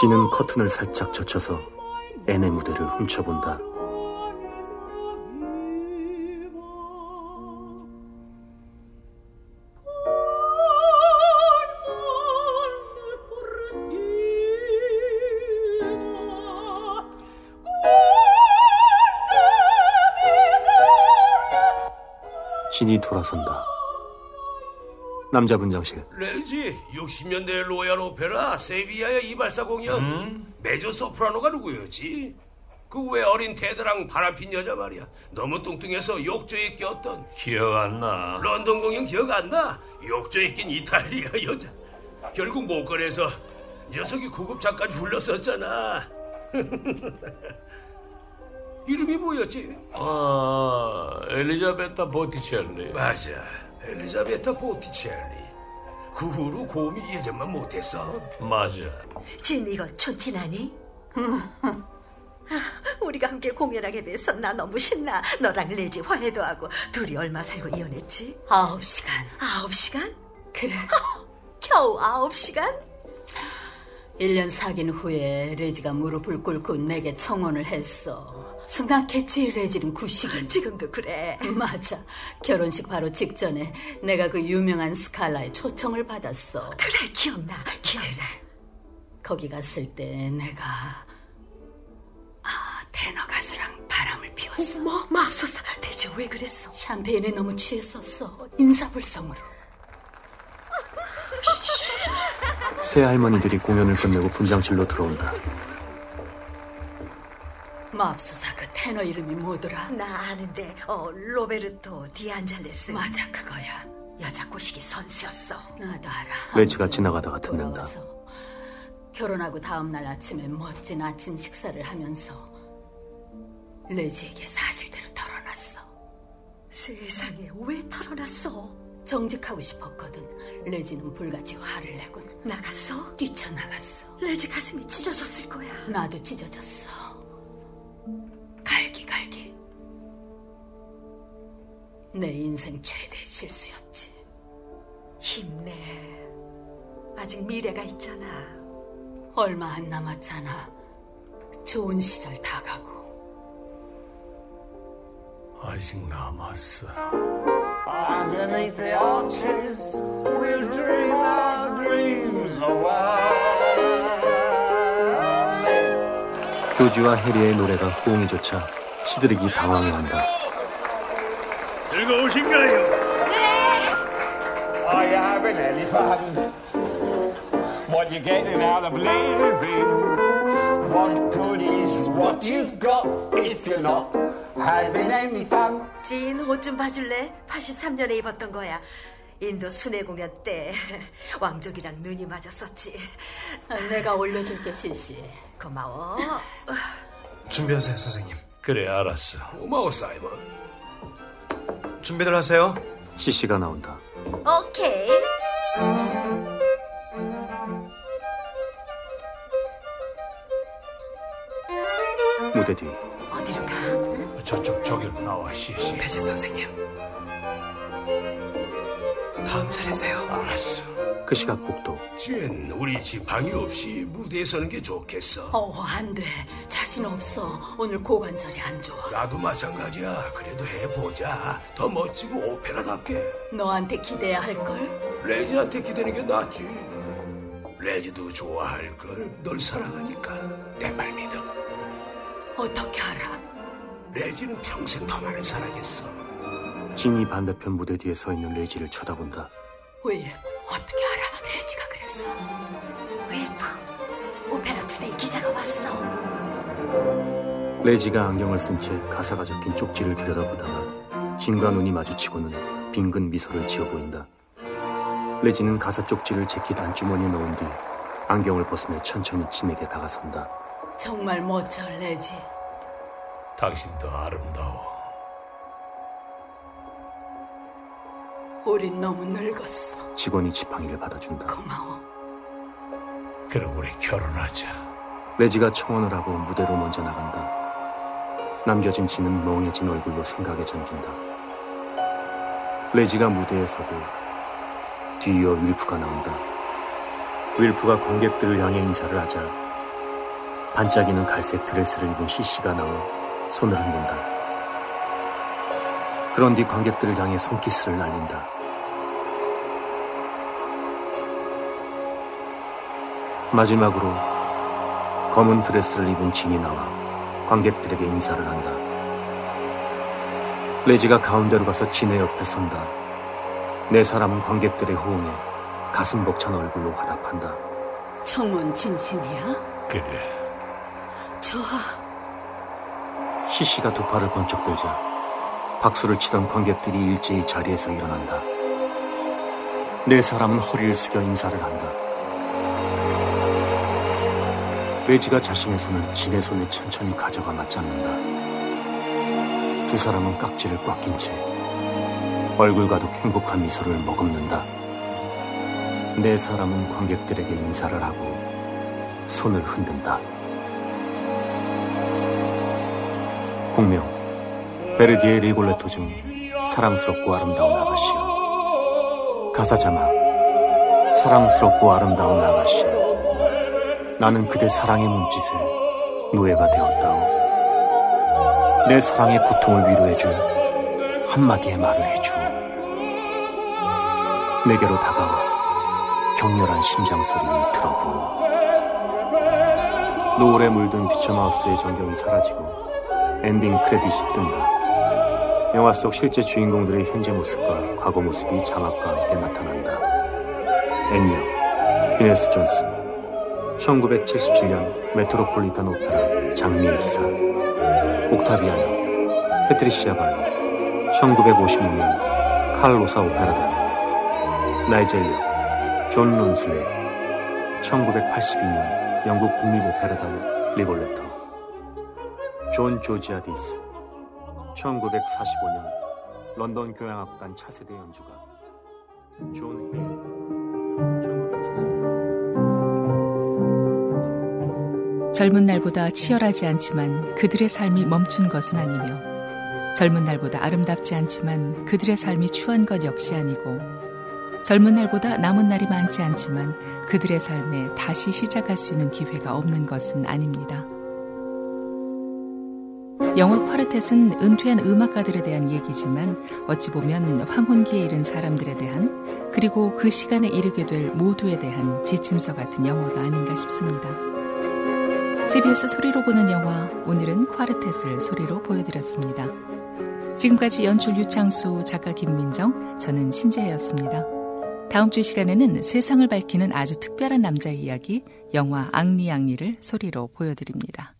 진은 커튼을 살짝 젖혀서 앤의 무대를 훔쳐본다. 진이 돌아선다. 남자 분장실. 레지 60년대 로얄 오페라 세비야의 이발사 공연 메조 소프라노가 누구였지? 그 왜 어린 테드랑 바람핀 여자 말이야 너무 뚱뚱해서 욕조에 꼈던 기억 안 나. 런던 공연 기억 안 나? 욕조에 낀 이탈리아 여자 결국 목걸이에서 녀석이 구급차까지 불렀었잖아 이름이 뭐였지? 아, 엘리자베타 보티첼리. 맞아 엘리자베타 보티첼리 그 후로 고음이 예전만 못했어 맞아. 진 이거 촌티나니? 아, 우리가 함께 공연하게 돼서 나 너무 신나. 너랑 레지 화해도 하고 둘이 얼마 살고 이혼했지? 아홉 시간. 아홉 시간? 그래. 겨우 아홉 시간? 1년 사귄 후에 레지가 무릎을 꿇고 내게 청혼을 했어. 순각했지 레지는 구식이. 지금도 그래. 맞아. 결혼식 바로 직전에 내가 그 유명한 스칼라에 초청을 받았어. 그래 기억나 기억나. 거기 갔을 때 내가 아 테너 가수랑 바람을 피웠어. 뭐 맙소사 대체 왜 그랬어? 샴페인에 너무 취했었어. 인사불성으로. 새 할머니들이 공연을 끝내고 분장실로 들어온다. 맙소사 그 테너 이름이 뭐더라? 나 아는데 어 로베르토 디안잘레스. 맞아 그거야. 여자 꼬시기 선수였어. 나도 알아. 레지가 지나가다가 듣는다. 결혼하고 다음날 아침에 멋진 아침 식사를 하면서 레지에게 사실대로 털어놨어. 세상에 왜 털어놨어? 정직하고 싶었거든. 레지는 불같이 화를 내곤 나갔어? 뛰쳐나갔어. 레지 가슴이 찢어졌을 거야. 나도 찢어졌어. 갈기 갈기. 내 인생 최대 실수였지. 힘내. 아직 미래가 있잖아. 얼마 안 남았잖아. 좋은 시절 다 가고. 아직 남았어. Underneath the arches, we'll dream our dreams away. 조지와 해리의 노래가 호응이조차 시드릭이 방황해한다. 즐거우신가요? Are you having any fun? What you getting out of living? What good is what you've got if you're not fun? 진, 옷좀 봐줄래? 83년에 입었던 거야. 인도 순회 공연 때 왕족이랑 눈이 맞았었지. 아, 내가 올려줄게 시시. 고마워. 준비하세요, 선생님. 그래, 알았어. 고마워 사이먼 준비들 하세요. 시시가 나온다. 오케이. 무대 뒤? 저쪽 저기로 나와, 시시. 배지 선생님. 다음 차례세요. 알았어. 그 시각 복도 진 우리 집 방이 없이 무대에 서는 게 좋겠어 어, 안 돼. 자신 없어. 오늘 고관절이 안 좋아. 나도 마찬가지야 그래도 해보자 더 멋지고 오페라답게 너한테 기대야 할걸? 레지한테 기대는 게 낫지 레지도 좋아할걸 널 사랑하니까 내 말 믿어 어떻게 알아? 레지는 평생 더 많이 살아겠어. 진이 반대편 무대 뒤에 서 있는 레지를 쳐다본다. 윌, 어떻게 알아? 레지가 그랬어. 윌프, 오페라 투데이 기자가 왔어. 레지가 안경을 쓴 채 가사가 적힌 쪽지를 들여다보다가 진과 눈이 마주치고는 빙긋 미소를 지어 보인다. 레지는 가사 쪽지를 재킷 안주머니에 넣은 뒤 안경을 벗으며 천천히 진에게 다가선다. 정말 멋져, 레지. 당신도 아름다워. 우린 너무 늙었어. 직원이 지팡이를 받아준다. 고마워. 그럼 우리 결혼하자. 레지가 청혼을 하고 무대로 먼저 나간다. 남겨진 진은 멍해진 얼굴로 생각에 잠긴다. 레지가 무대에 서고 뒤이어 윌프가 나온다. 윌프가 관객들을 향해 인사를 하자 반짝이는 갈색 드레스를 입은 시시가 나와 손을 흔든다. 그런 뒤 관객들을 향해 손키스를 날린다. 마지막으로 검은 드레스를 입은 진이 나와 관객들에게 인사를 한다. 레지가 가운데로 가서 진의 옆에 선다. 네 사람은 관객들의 호응에 가슴 벅찬 얼굴로 화답한다. 청혼 진심이야? 그래. 좋아. 시시가 두 팔을 번쩍 들자 박수를 치던 관객들이 일제히 자리에서 일어난다. 네 사람은 허리를 숙여 인사를 한다. 레지가 자신의 손을 진의 손에 천천히 가져가 맞잡는다. 두 사람은 깍지를 꽉 낀 채 얼굴 가득 행복한 미소를 머금는다. 네 사람은 관객들에게 인사를 하고 손을 흔든다. 공명 베르디의 리골레토 중 사랑스럽고 아름다운 아가씨여. 가사 자막 사랑스럽고 아름다운 아가씨여. 나는 그대 사랑의 몸짓을 노예가 되었다오. 내 사랑의 고통을 위로해줄 한마디의 말을 해주오. 내게로 다가와 격렬한 심장 소리를 들어보오. 노을에 물든 비첨 하우스의 전경이 사라지고 엔딩 크레딧이 뜬다. 영화 속 실제 주인공들의 현재 모습과 과거 모습이 자막과 함께 나타난다. 앤 역, 귀네스 존스, 1977년 메트로폴리탄 오페라 장미의 기사, 옥타비아노, 패트리샤 발로, 1956년 칼 로사 오페라단, 나이젤리아, 존 론슬레, 1982년 영국 국립오페라단 리골레토, 존 조지아디스 1945년 런던 교향악단 차세대 연주가 존 젊은 날보다 치열하지 않지만 그들의 삶이 멈춘 것은 아니며 젊은 날보다 아름답지 않지만 그들의 삶이 추한 것 역시 아니고 젊은 날보다 남은 날이 많지 않지만 그들의 삶에 다시 시작할 수 있는 기회가 없는 것은 아닙니다. 영화 콰르텟은 은퇴한 음악가들에 대한 얘기지만 어찌 보면 황혼기에 이른 사람들에 대한 그리고 그 시간에 이르게 될 모두에 대한 지침서 같은 영화가 아닌가 싶습니다. CBS 소리로 보는 영화 오늘은 콰르텟을 소리로 보여드렸습니다. 지금까지 연출 유창수 작가 김민정 저는 신재혜였습니다. 다음 주 시간에는 세상을 밝히는 아주 특별한 남자의 이야기 영화 앙리앙리를 소리로 보여드립니다.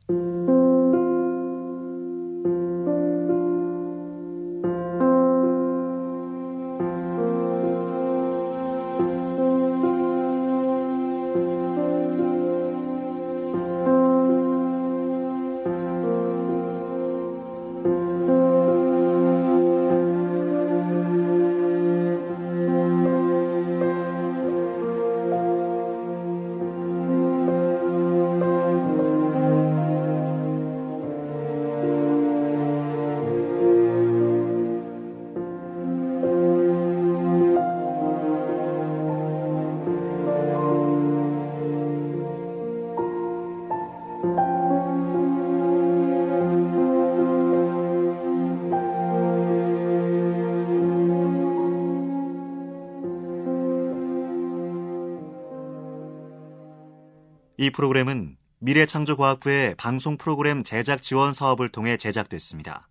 이 프로그램은 미래창조과학부의 방송 프로그램 제작 지원 사업을 통해 제작됐습니다.